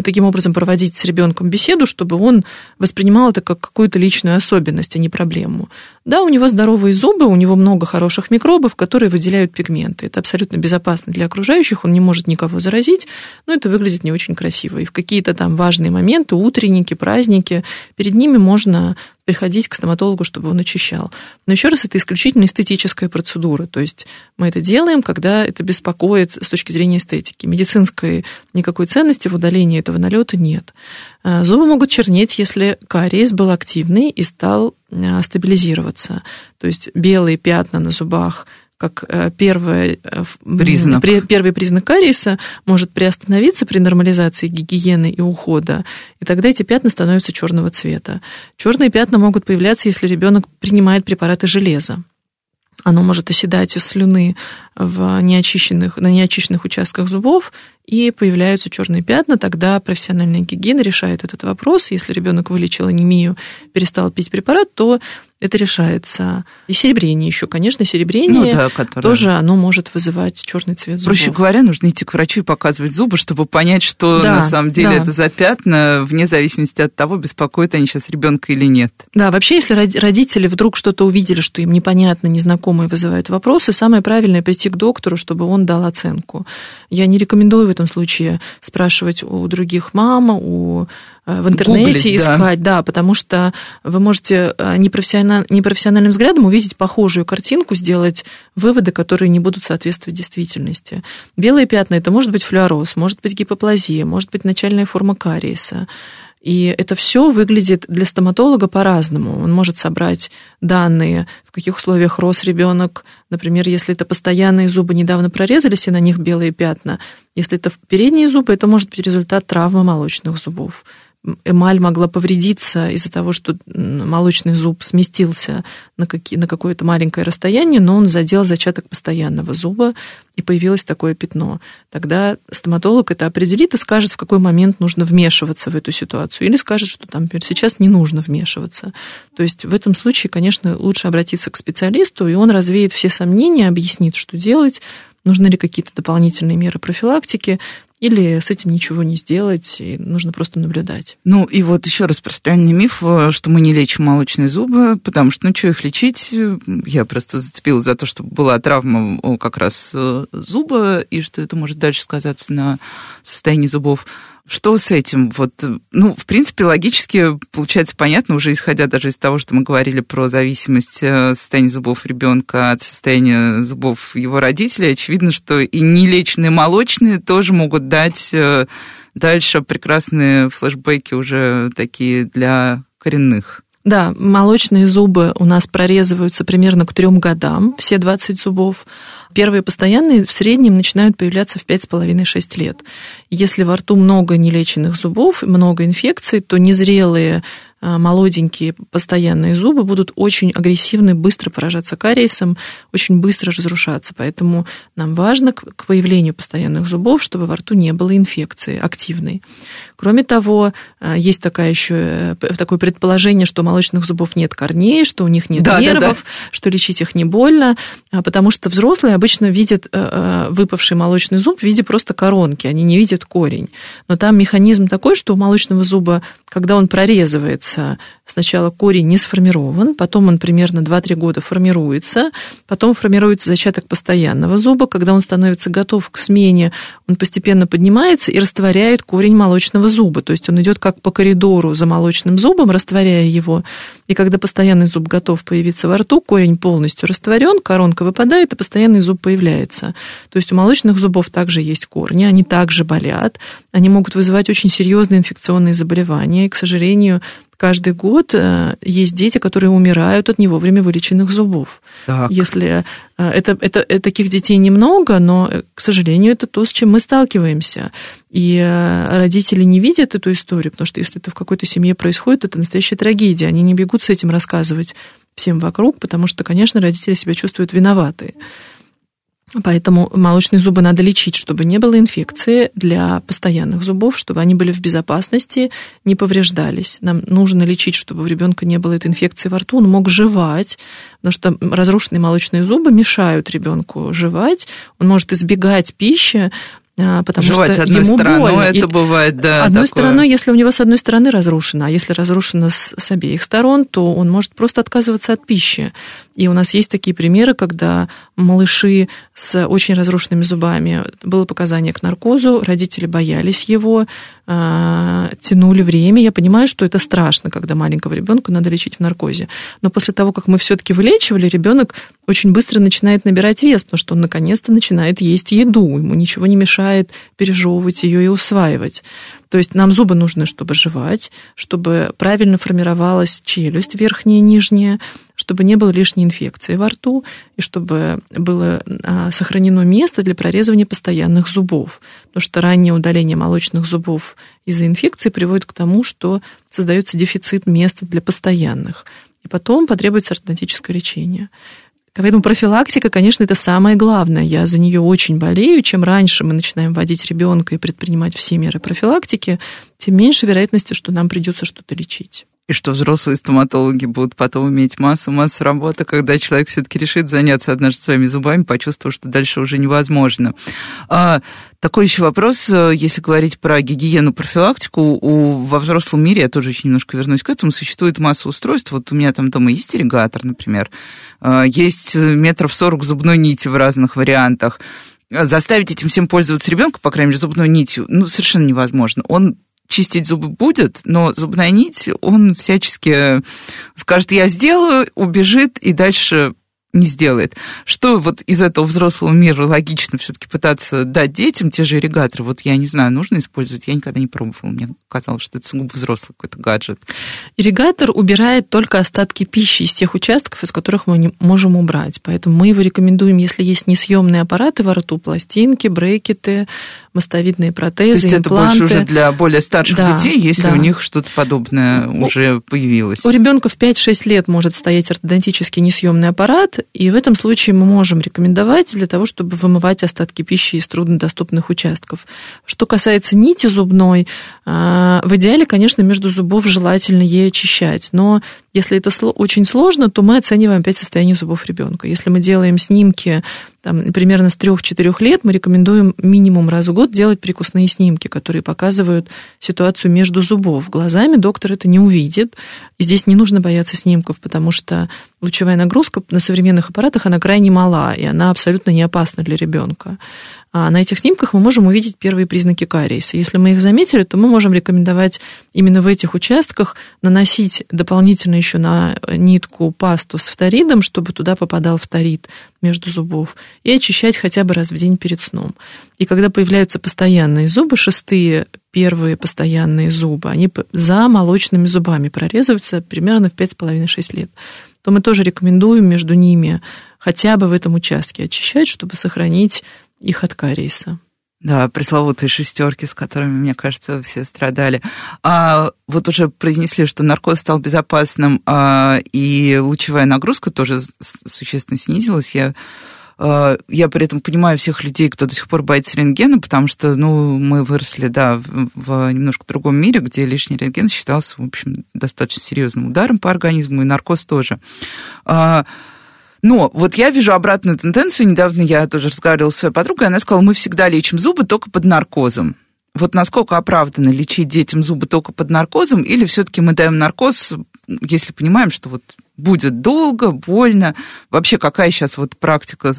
таким образом проводить с ребенком беседу, чтобы он воспринимал это как какую-то личную особенность, а не проблему. Да, у него здоровые зубы, у него много хороших микробов, которые выделяют пигменты. Это абсолютно безопасно для окружающих, он не может никого заразить, но это выглядит не очень красиво. И в какие-то там важные моменты, утренники, праздники, перед ними можно приходить к стоматологу, чтобы он очищал. Но еще раз, это исключительно эстетическая процедура. То есть мы это делаем, когда это беспокоит с точки зрения эстетики. Медицинской никакой ценности в удалении этого налета нет. А, зубы могут чернеть, если кариес был активный и стал стабилизироваться. То есть белые пятна на зубах – как э, первый э, признак. первый признак кариеса может приостановиться при нормализации гигиены и ухода, и тогда эти пятна становятся черного цвета. Черные пятна могут появляться, если ребенок принимает препараты железа. Оно может оседать из слюны в неочищенных, на неочищенных участках зубов, и появляются черные пятна, тогда профессиональная гигиена решает этот вопрос. Если ребенок вылечил анемию, перестал пить препарат, то это решается. И серебрение еще, конечно, серебрение ну, да, которое... тоже оно может вызывать черный цвет зубов. Проще говоря, нужно идти к врачу и показывать зубы, чтобы понять, что да, на самом деле да. это за пятна, вне зависимости от того, беспокоят они сейчас ребенка или нет. Да, вообще, если родители вдруг что-то увидели, что им непонятно, незнакомые вызывают вопросы, самое правильное прийти к доктору, чтобы он дал оценку. Я не рекомендую в этом случае спрашивать у других мам, у в интернете Гуглить, искать, да. да, потому что вы можете э, непрофессиональ, непрофессиональным взглядом увидеть похожую картинку, сделать выводы, которые не будут соответствовать действительности. Белые пятна – это может быть флюороз, может быть гипоплазия, может быть начальная форма кариеса. И это все выглядит для стоматолога по-разному. Он может собрать данные, в каких условиях рос ребенок. Например, если это постоянные зубы недавно прорезались, и на них белые пятна. Если это передние зубы, это может быть результат травмы молочных зубов. Эмаль могла повредиться из-за того, что молочный зуб сместился на, какие, на какое-то маленькое расстояние, но он задел зачаток постоянного зуба, и появилось такое пятно. Тогда стоматолог это определит и скажет, в какой момент нужно вмешиваться в эту ситуацию. Или скажет, что там сейчас не нужно вмешиваться. То есть в этом случае, конечно, лучше обратиться к специалисту, и он развеет все сомнения, объяснит, что делать, нужны ли какие-то дополнительные меры профилактики, или с этим ничего не сделать, и нужно просто наблюдать. Ну и вот еще распространенный миф, э, что мы не лечим молочные зубы, потому что, ну что их лечить? Я просто зацепилась за то, что была травма как раз э, зуба, и что это может дальше сказаться на состоянии зубов. Что с этим? Вот, ну, в принципе, логически получается понятно, уже исходя даже из того, что мы говорили про зависимость э, состояния зубов ребенка от состояния зубов его родителей, очевидно, что и нелеченные молочные тоже могут дать э, дальше прекрасные флешбеки уже такие для коренных. Да, молочные зубы у нас прорезываются примерно к трем годам, все 20 зубов. Первые постоянные в среднем начинают появляться в 5,5-6 лет. Если во рту много нелеченных зубов, много инфекций, то незрелые молоденькие постоянные зубы будут очень агрессивны, быстро поражаться кариесом, очень быстро разрушаться. Поэтому нам важно к появлению постоянных зубов, чтобы во рту не было инфекции активной. Кроме того, а, есть такая еще, э, такое предположение, что у молочных зубов нет корней, что у них нет да, нервов, да, да. что лечить их не больно, а, потому что взрослые обычно видят э, э, выпавший молочный зуб в виде просто коронки, они не видят корень. Но там механизм такой, что у молочного зуба, когда он прорезывается, сначала корень не сформирован, потом он примерно 2-3 года формируется, потом формируется зачаток постоянного зуба, когда он становится готов к смене, он постепенно поднимается и растворяет корень молочного зуба, то есть он идет как по коридору за молочным зубом, растворяя его, и когда постоянный зуб готов появиться во рту, корень полностью растворен, коронка выпадает, и постоянный зуб появляется. То есть у молочных зубов также есть корни, они также болят, они могут вызывать очень серьезные инфекционные заболевания, и, к сожалению, каждый год э, есть дети, которые умирают от не вовремя вылеченных зубов. Так. Если э, это, это, это таких детей немного, но, э, к сожалению, это то, с чем мы сталкиваемся. И родители не видят эту историю, потому что если это в какой-то семье происходит, это настоящая трагедия. Они не бегут с этим рассказывать всем вокруг, потому что, конечно, родители себя чувствуют виноваты. Поэтому молочные зубы надо лечить, чтобы не было инфекции для постоянных зубов, чтобы они были в безопасности, не повреждались. Нам нужно лечить, чтобы у ребенка не было этой инфекции во рту, он мог жевать, потому что разрушенные молочные зубы мешают ребенку жевать, он может избегать пищи, потому Жевать что одной ему стороной, больно. это бывает, да. Одной такое. стороной, если у него с одной стороны разрушено, а если разрушено с, с обеих сторон, то он может просто отказываться от пищи. И у нас есть такие примеры, когда малыши с очень разрушенными зубами, было показание к наркозу, родители боялись его, а, тянули время. Я понимаю, что это страшно, когда маленького ребенка надо лечить в наркозе. Но после того, как мы все-таки вылечивали, ребенок очень быстро начинает набирать вес, потому что он наконец-то начинает есть еду, ему ничего не мешает пережевывать ее и усваивать. То есть нам зубы нужны, чтобы жевать, чтобы правильно формировалась челюсть верхняя и нижняя, чтобы не было лишней инфекции во рту и чтобы было а, сохранено место для прорезывания постоянных зубов. Потому что раннее удаление молочных зубов из-за инфекции приводит к тому, что создается дефицит места для постоянных. И потом потребуется ортодонтическое лечение. Поэтому профилактика, конечно, это самое главное. Я за нее очень болею. Чем раньше мы начинаем вводить ребенка и предпринимать все меры профилактики, тем меньше вероятности, что нам придется что-то лечить и что взрослые стоматологи будут потом иметь массу-массу работы, когда человек все-таки решит заняться однажды своими зубами, почувствовав, что дальше уже невозможно. А, такой еще вопрос, э, если говорить про гигиену, профилактику, у, во взрослом мире, я тоже еще немножко вернусь к этому, существует масса устройств. Вот у меня там дома есть ирригатор, например, а, есть метров сорок зубной нити в разных вариантах заставить этим всем пользоваться ребенка, по крайней мере, зубной нитью, ну, совершенно невозможно. Он чистить зубы будет, но зубная нить, он всячески скажет, я сделаю, убежит и дальше не сделает. Что вот из этого взрослого мира логично все-таки пытаться дать детям, те же ирригаторы, вот я не знаю, нужно использовать, я никогда не пробовала, мне казалось, что это сугубо взрослый какой-то гаджет. Ирригатор убирает только остатки пищи из тех участков, из которых мы не можем убрать, поэтому мы его рекомендуем, если есть несъемные аппараты во рту, пластинки, брекеты, мостовидные протезы, То есть импланты. это больше уже для более старших да, детей, если да. у них что-то подобное у, уже появилось. У ребенка в 5-6 лет может стоять ортодонтический несъемный аппарат, и в этом случае мы можем рекомендовать для того, чтобы вымывать остатки пищи из труднодоступных участков. Что касается нити зубной, а, в идеале, конечно, между зубов желательно ей очищать, но если это очень сложно, то мы оцениваем опять состояние зубов ребенка. Если мы делаем снимки там, примерно с 3-4 лет, мы рекомендуем минимум раз в год делать прикусные снимки, которые показывают ситуацию между зубов. Глазами доктор это не увидит. Здесь не нужно бояться снимков, потому что лучевая нагрузка на современных аппаратах, она крайне мала, и она абсолютно не опасна для ребенка. А на этих снимках мы можем увидеть первые признаки кариеса. Если мы их заметили, то мы можем рекомендовать именно в этих участках наносить дополнительно еще на нитку пасту с фторидом, чтобы туда попадал фторид между зубов, и очищать хотя бы раз в день перед сном. И когда появляются постоянные зубы, шестые первые постоянные зубы, они за молочными зубами прорезываются примерно в 5,5-6 лет, то мы тоже рекомендуем между ними хотя бы в этом участке очищать, чтобы сохранить их от кариеса. Да, пресловутые шестерки, с которыми, мне кажется, все страдали. А вот уже произнесли, что наркоз стал безопасным, а, и лучевая нагрузка тоже существенно снизилась. Я а, я при этом понимаю всех людей, кто до сих пор боится рентгена, потому что, ну, мы выросли, да, в, немножко другом мире, где лишний рентген считался, в общем, достаточно серьезным ударом по организму, и наркоз тоже. Но вот я вижу обратную тенденцию. Недавно я тоже разговаривала с своей подругой, она сказала, мы всегда лечим зубы только под наркозом. Вот насколько оправданно лечить детям зубы только под наркозом, или все-таки мы даем наркоз, если понимаем, что вот будет долго, больно. Вообще, какая сейчас вот практика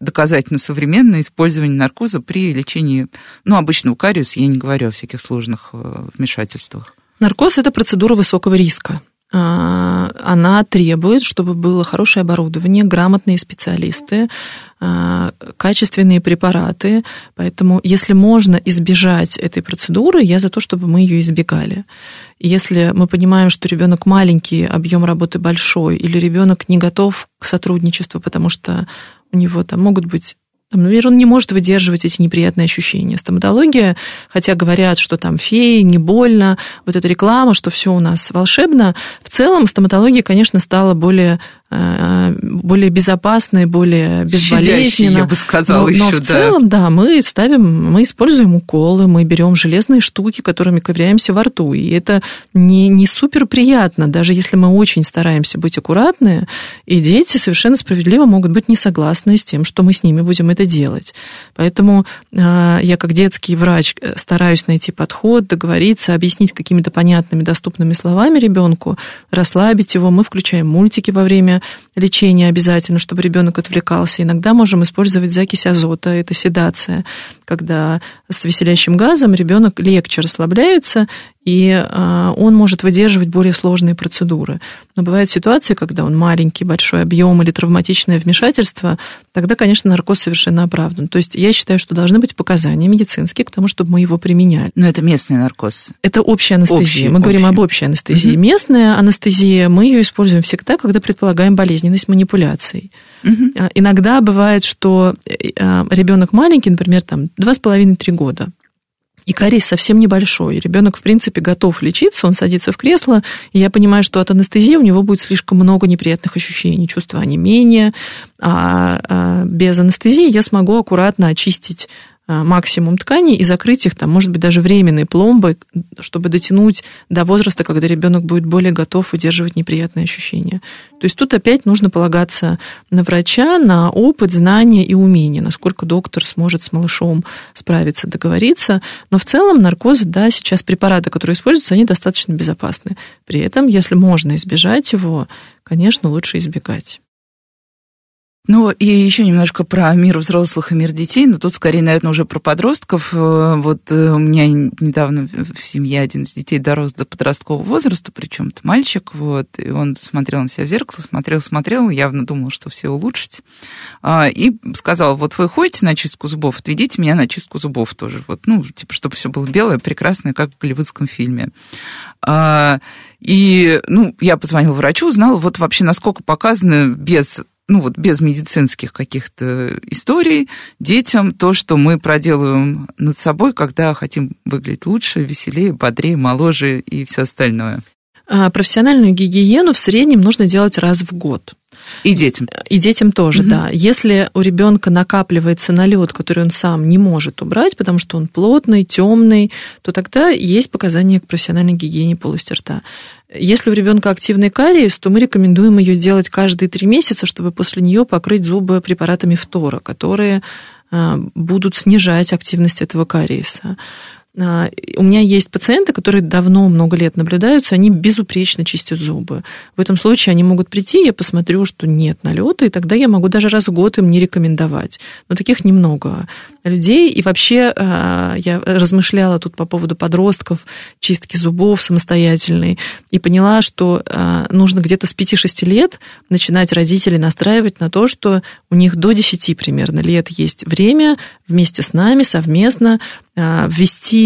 доказательно современное использование наркоза при лечении, ну, обычного кариеса, я не говорю о всяких сложных э, вмешательствах. Наркоз – это процедура высокого риска. А, она требует, чтобы было хорошее оборудование, грамотные специалисты, а, качественные препараты. Поэтому, если можно избежать этой процедуры, я за то, чтобы мы ее избегали. Если мы понимаем, что ребенок маленький, объем работы большой, или ребенок не готов к сотрудничеству, потому что у него там могут быть Например, он не может выдерживать эти неприятные ощущения. Стоматология, хотя говорят, что там феи, не больно, вот эта реклама, что все у нас волшебно, в целом стоматология, конечно, стала более Более безопасной, более безболезненно. я бы сказала, но, еще, но в да. целом, да, мы ставим, мы используем уколы, мы берем железные штуки, которыми ковыряемся во рту. И это не, не супер приятно, даже если мы очень стараемся быть аккуратны, и дети совершенно справедливо могут быть не согласны с тем, что мы с ними будем это делать. Поэтому э, я как детский врач э, стараюсь найти подход, договориться, объяснить какими-то понятными, доступными словами ребенку, расслабить его. Мы включаем мультики во время лечения обязательно, чтобы ребенок отвлекался. Иногда можем использовать закись азота, это седация, когда с веселящим газом ребенок легче расслабляется, и а, он может выдерживать более сложные процедуры. Но бывают ситуации, когда он маленький, большой объем или травматичное вмешательство, тогда, конечно, наркоз совершенно оправдан. То есть я считаю, что должны быть показания медицинские к тому, чтобы мы его применяли. Но это местный наркоз. Это общая анестезия. Общий, мы общий. говорим об общей анестезии. Угу. Местная анестезия, мы ее используем всегда, когда предполагаем болезненность манипуляций. Угу. Иногда бывает, что э, ребенок маленький, например, там 2,5-3 года, и кариес совсем небольшой. Ребенок, в принципе, готов лечиться, он садится в кресло, и я понимаю, что от анестезии у него будет слишком много неприятных ощущений, чувства онемения, а, а без анестезии я смогу аккуратно очистить максимум тканей и закрыть их, там, может быть, даже временной пломбой, чтобы дотянуть до возраста, когда ребенок будет более готов выдерживать неприятные ощущения. То есть тут опять нужно полагаться на врача, на опыт, знания и умения, насколько доктор сможет с малышом справиться, договориться. Но в целом наркоз, да, сейчас препараты, которые используются, они достаточно безопасны. При этом, если можно избежать его, конечно, лучше избегать. Ну, и еще немножко про мир взрослых и мир детей, но тут скорее, наверное, уже про подростков. Э, вот э, у меня недавно в семье один из детей дорос до подросткового возраста, причем это мальчик, вот, и он смотрел на себя в зеркало, смотрел, смотрел, явно думал, что все улучшить, а, и сказал, вот вы ходите на чистку зубов, отведите меня на чистку зубов тоже, вот, ну, типа, чтобы все было белое, прекрасное, как в голливудском фильме. А, и, ну, я позвонила врачу, узнала, вот вообще, насколько показано без ну вот без медицинских каких-то историй, детям то, что мы проделываем над собой, когда хотим выглядеть лучше, веселее, бодрее, моложе и все остальное. А профессиональную гигиену в среднем нужно делать раз в год. И детям. И детям тоже, угу. да. Если у ребенка накапливается налет, который он сам не может убрать, потому что он плотный, темный, то тогда есть показания к профессиональной гигиене полости рта. Если у ребенка активный кариес, то мы рекомендуем ее делать каждые три месяца, чтобы после нее покрыть зубы препаратами фтора, которые а, будут снижать активность этого кариеса. А, у меня есть пациенты, которые давно, много лет наблюдаются, они безупречно чистят зубы. В этом случае они могут прийти, я посмотрю, что нет налета, и тогда я могу даже раз в год им не рекомендовать. Но таких немного людей. И вообще а, я размышляла тут по поводу подростков, чистки зубов самостоятельной, и поняла, что а, нужно где-то с 5-6 лет начинать родителей настраивать на то, что у них до 10 примерно лет есть время вместе с нами совместно а,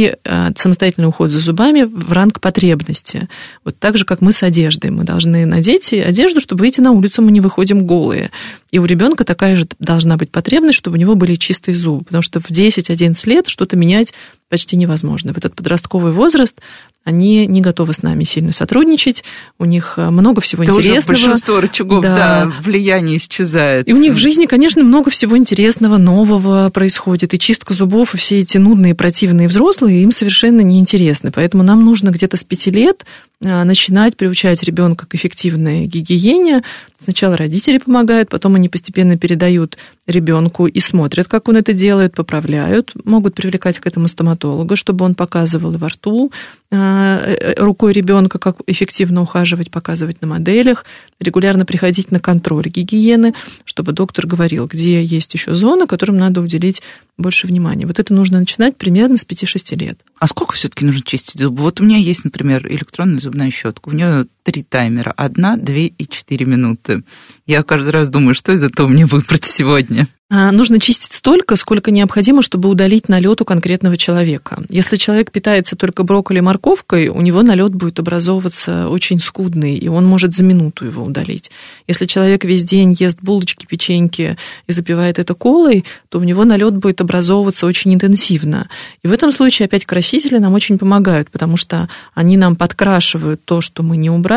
ввести самостоятельный уход за зубами в ранг потребности. Вот так же, как мы с одеждой. Мы должны надеть одежду, чтобы выйти на улицу, мы не выходим голые. И у ребенка такая же должна быть потребность, чтобы у него были чистые зубы. Потому что в 10-11 лет что-то менять почти невозможно. В этот подростковый возраст они не готовы с нами сильно сотрудничать, у них э, много всего Это интересного. Большинство рычагов, да. да, влияние исчезает. И у них в жизни, конечно, много всего интересного, нового происходит. И чистка зубов, и все эти нудные, противные взрослые им совершенно неинтересны. Поэтому нам нужно где-то с пяти лет начинать приучать ребенка к эффективной гигиене. Сначала родители помогают, потом они постепенно передают ребенку и смотрят, как он это делает, поправляют, могут привлекать к этому стоматолога, чтобы он показывал во рту, Э, рукой ребенка, как эффективно ухаживать, показывать на моделях, регулярно приходить на контроль гигиены, чтобы доктор говорил, где есть еще зоны, которым надо уделить больше внимания. Вот это нужно начинать примерно с 5-6 лет. А сколько все-таки нужно чистить зубы? Вот у меня есть, например, электронная зубная щетка. У нее три таймера. Одна, две и четыре минуты. Я каждый раз думаю, что из этого мне выбрать сегодня. А, нужно чистить столько, сколько необходимо, чтобы удалить налет у конкретного человека. Если человек питается только брокколи и морковкой, у него налет будет образовываться очень скудный, и он может за минуту его удалить. Если человек весь день ест булочки, печеньки и запивает это колой, то у него налет будет образовываться очень интенсивно. И в этом случае опять красители нам очень помогают, потому что они нам подкрашивают то, что мы не убрали.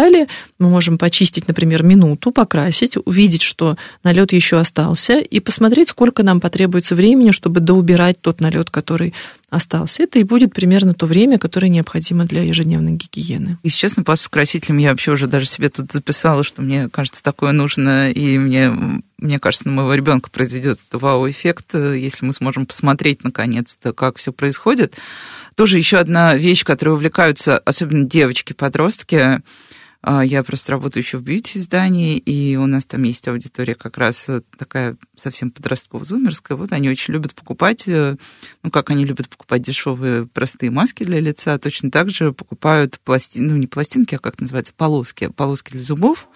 Мы можем почистить, например, минуту, покрасить, увидеть, что налет еще остался, и посмотреть, сколько нам потребуется времени, чтобы доубирать тот налет, который остался. Это и будет примерно то время, которое необходимо для ежедневной гигиены. И честно, по с красителем я вообще уже даже себе тут записала, что мне кажется, такое нужно, и мне, мне кажется, на моего ребенка произведет вау-эффект, если мы сможем посмотреть наконец-то, как все происходит. Тоже еще одна вещь, которой увлекаются особенно девочки-подростки, я просто работаю еще в бьюти-издании, и у нас там есть аудитория как раз э, такая совсем подростково-зумерская. Вот они очень любят покупать, э, ну, как они любят покупать дешевые простые маски для лица, точно так же покупают пластинки, ну, не пластинки, а как называется, полоски, полоски для зубов.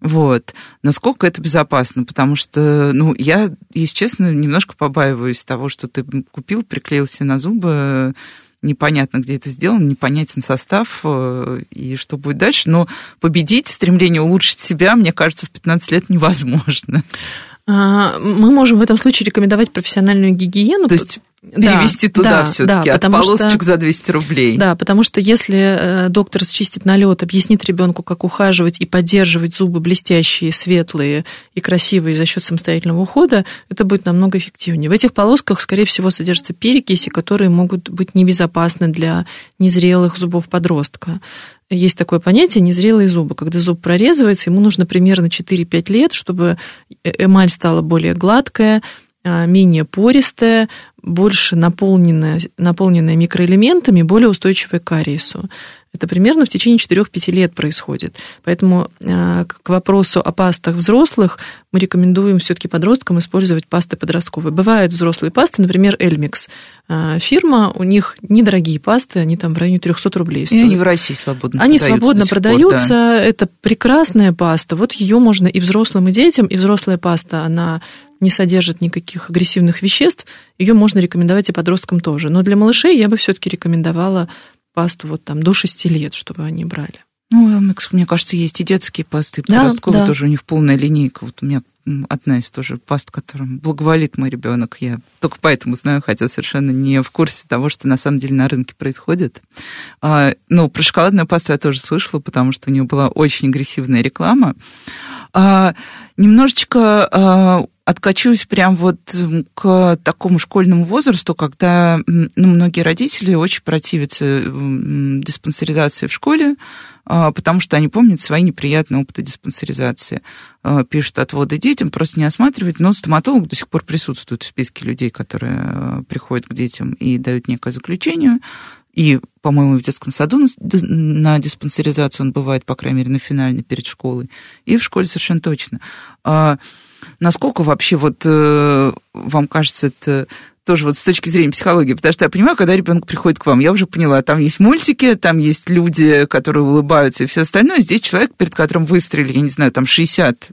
Вот. Насколько это безопасно? Потому что, ну, я, если честно, немножко побаиваюсь того, что ты купил, приклеился на зубы, непонятно, где это сделано, непонятен состав э, и что будет дальше. Но победить стремление улучшить себя, мне кажется, в 15 лет невозможно. А, мы можем в этом случае рекомендовать профессиональную гигиену. То есть перевести да, туда да, все-таки да, от полосочек что, за 200 рублей. Да, потому что если э, доктор счистит налет, объяснит ребенку, как ухаживать и поддерживать зубы блестящие, светлые и красивые за счет самостоятельного ухода, это будет намного эффективнее. В этих полосках, скорее всего, содержатся перекиси, которые могут быть небезопасны для незрелых зубов подростка. Есть такое понятие незрелые зубы. Когда зуб прорезывается, ему нужно примерно 4-5 лет, чтобы э, эмаль стала более гладкая, менее пористая, больше наполненная, наполненная микроэлементами, более устойчивая к кариесу. Это примерно в течение 4-5 лет происходит. Поэтому а, к вопросу о пастах взрослых мы рекомендуем все-таки подросткам использовать пасты подростковые. Бывают взрослые пасты, например, Эльмикс. А, фирма, у них недорогие пасты, они там в районе 300 рублей стоят. И они в России свободно они продаются. Они свободно продаются, пор, да. это прекрасная паста. Вот ее можно и взрослым, и детям, и взрослая паста, она не содержит никаких агрессивных веществ, ее можно рекомендовать и подросткам тоже. Но для малышей я бы все-таки рекомендовала пасту вот там до 6 лет, чтобы они брали. Ну, мне кажется, есть и детские пасты, и подростковые да, да. тоже у них полная линейка. Вот у меня одна из тоже паст, которым благоволит мой ребенок. Я только поэтому знаю, хотя совершенно не в курсе того, что на самом деле на рынке происходит. А, ну, про шоколадную пасту я тоже слышала, потому что у нее была очень агрессивная реклама. А, немножечко а, откачусь прям вот к такому школьному возрасту, когда ну, многие родители очень противятся диспансеризации в школе, потому что они помнят свои неприятные опыты диспансеризации. А, пишут отводы детям, просто не осматривать, но стоматолог до сих пор присутствует в списке людей, которые а, приходят к детям и дают некое заключение. И, по-моему, в детском саду на диспансеризацию он бывает, по крайней мере, на финальной перед школой. И в школе совершенно точно. Насколько вообще вот э, вам кажется это тоже вот с точки зрения психологии, потому что я понимаю, когда ребенок приходит к вам, я уже поняла, там есть мультики, там есть люди, которые улыбаются и все остальное. Здесь человек, перед которым выстрелили, я не знаю, там 60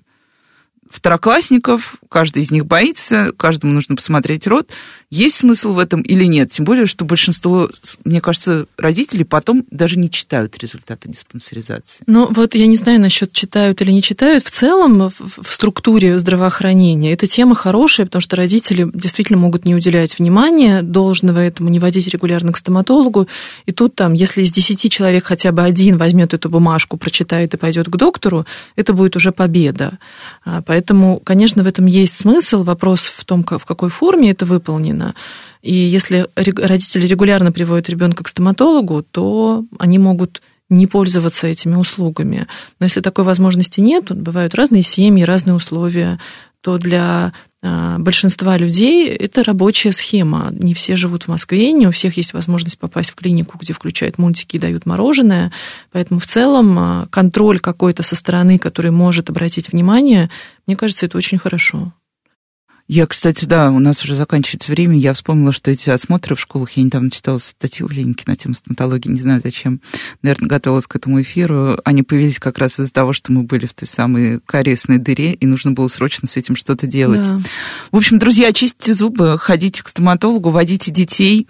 второклассников, каждый из них боится, каждому нужно посмотреть рот. Есть смысл в этом или нет? Тем более, что большинство, мне кажется, родителей потом даже не читают результаты диспансеризации. Ну, вот я не знаю насчет читают или не читают. В целом, в структуре здравоохранения эта тема хорошая, потому что родители действительно могут не уделять внимания должного этому, не водить регулярно к стоматологу. И тут там, если из 10 человек хотя бы один возьмет эту бумажку, прочитает и пойдет к доктору, это будет уже победа. А, поэтому, конечно, в этом есть смысл. Вопрос в том, в какой форме это выполнено. И если родители регулярно приводят ребенка к стоматологу, то они могут не пользоваться этими услугами. Но если такой возможности нет, бывают разные семьи, разные условия, то для большинства людей это рабочая схема. Не все живут в Москве, не у всех есть возможность попасть в клинику, где включают мультики и дают мороженое. Поэтому в целом а, контроль какой-то со стороны, который может обратить внимание, мне кажется, это очень хорошо. Я, кстати, да, у нас уже заканчивается время. Я вспомнила, что эти осмотры в школах, я недавно читала статью в Ленинке на тему стоматологии, не знаю зачем, наверное, готовилась к этому эфиру. Они появились как раз из-за того, что мы были в той самой кариесной дыре, и нужно было срочно с этим что-то делать. Да. В общем, друзья, чистите зубы, ходите к стоматологу, водите детей.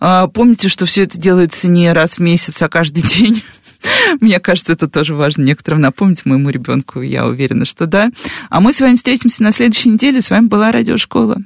А, помните, что все это делается не раз в месяц, а каждый *laughs* день. Мне кажется, это тоже важно некоторым напомнить моему ребенку. Я уверена, что да. А мы с вами встретимся на следующей неделе. С вами была Радиошкола.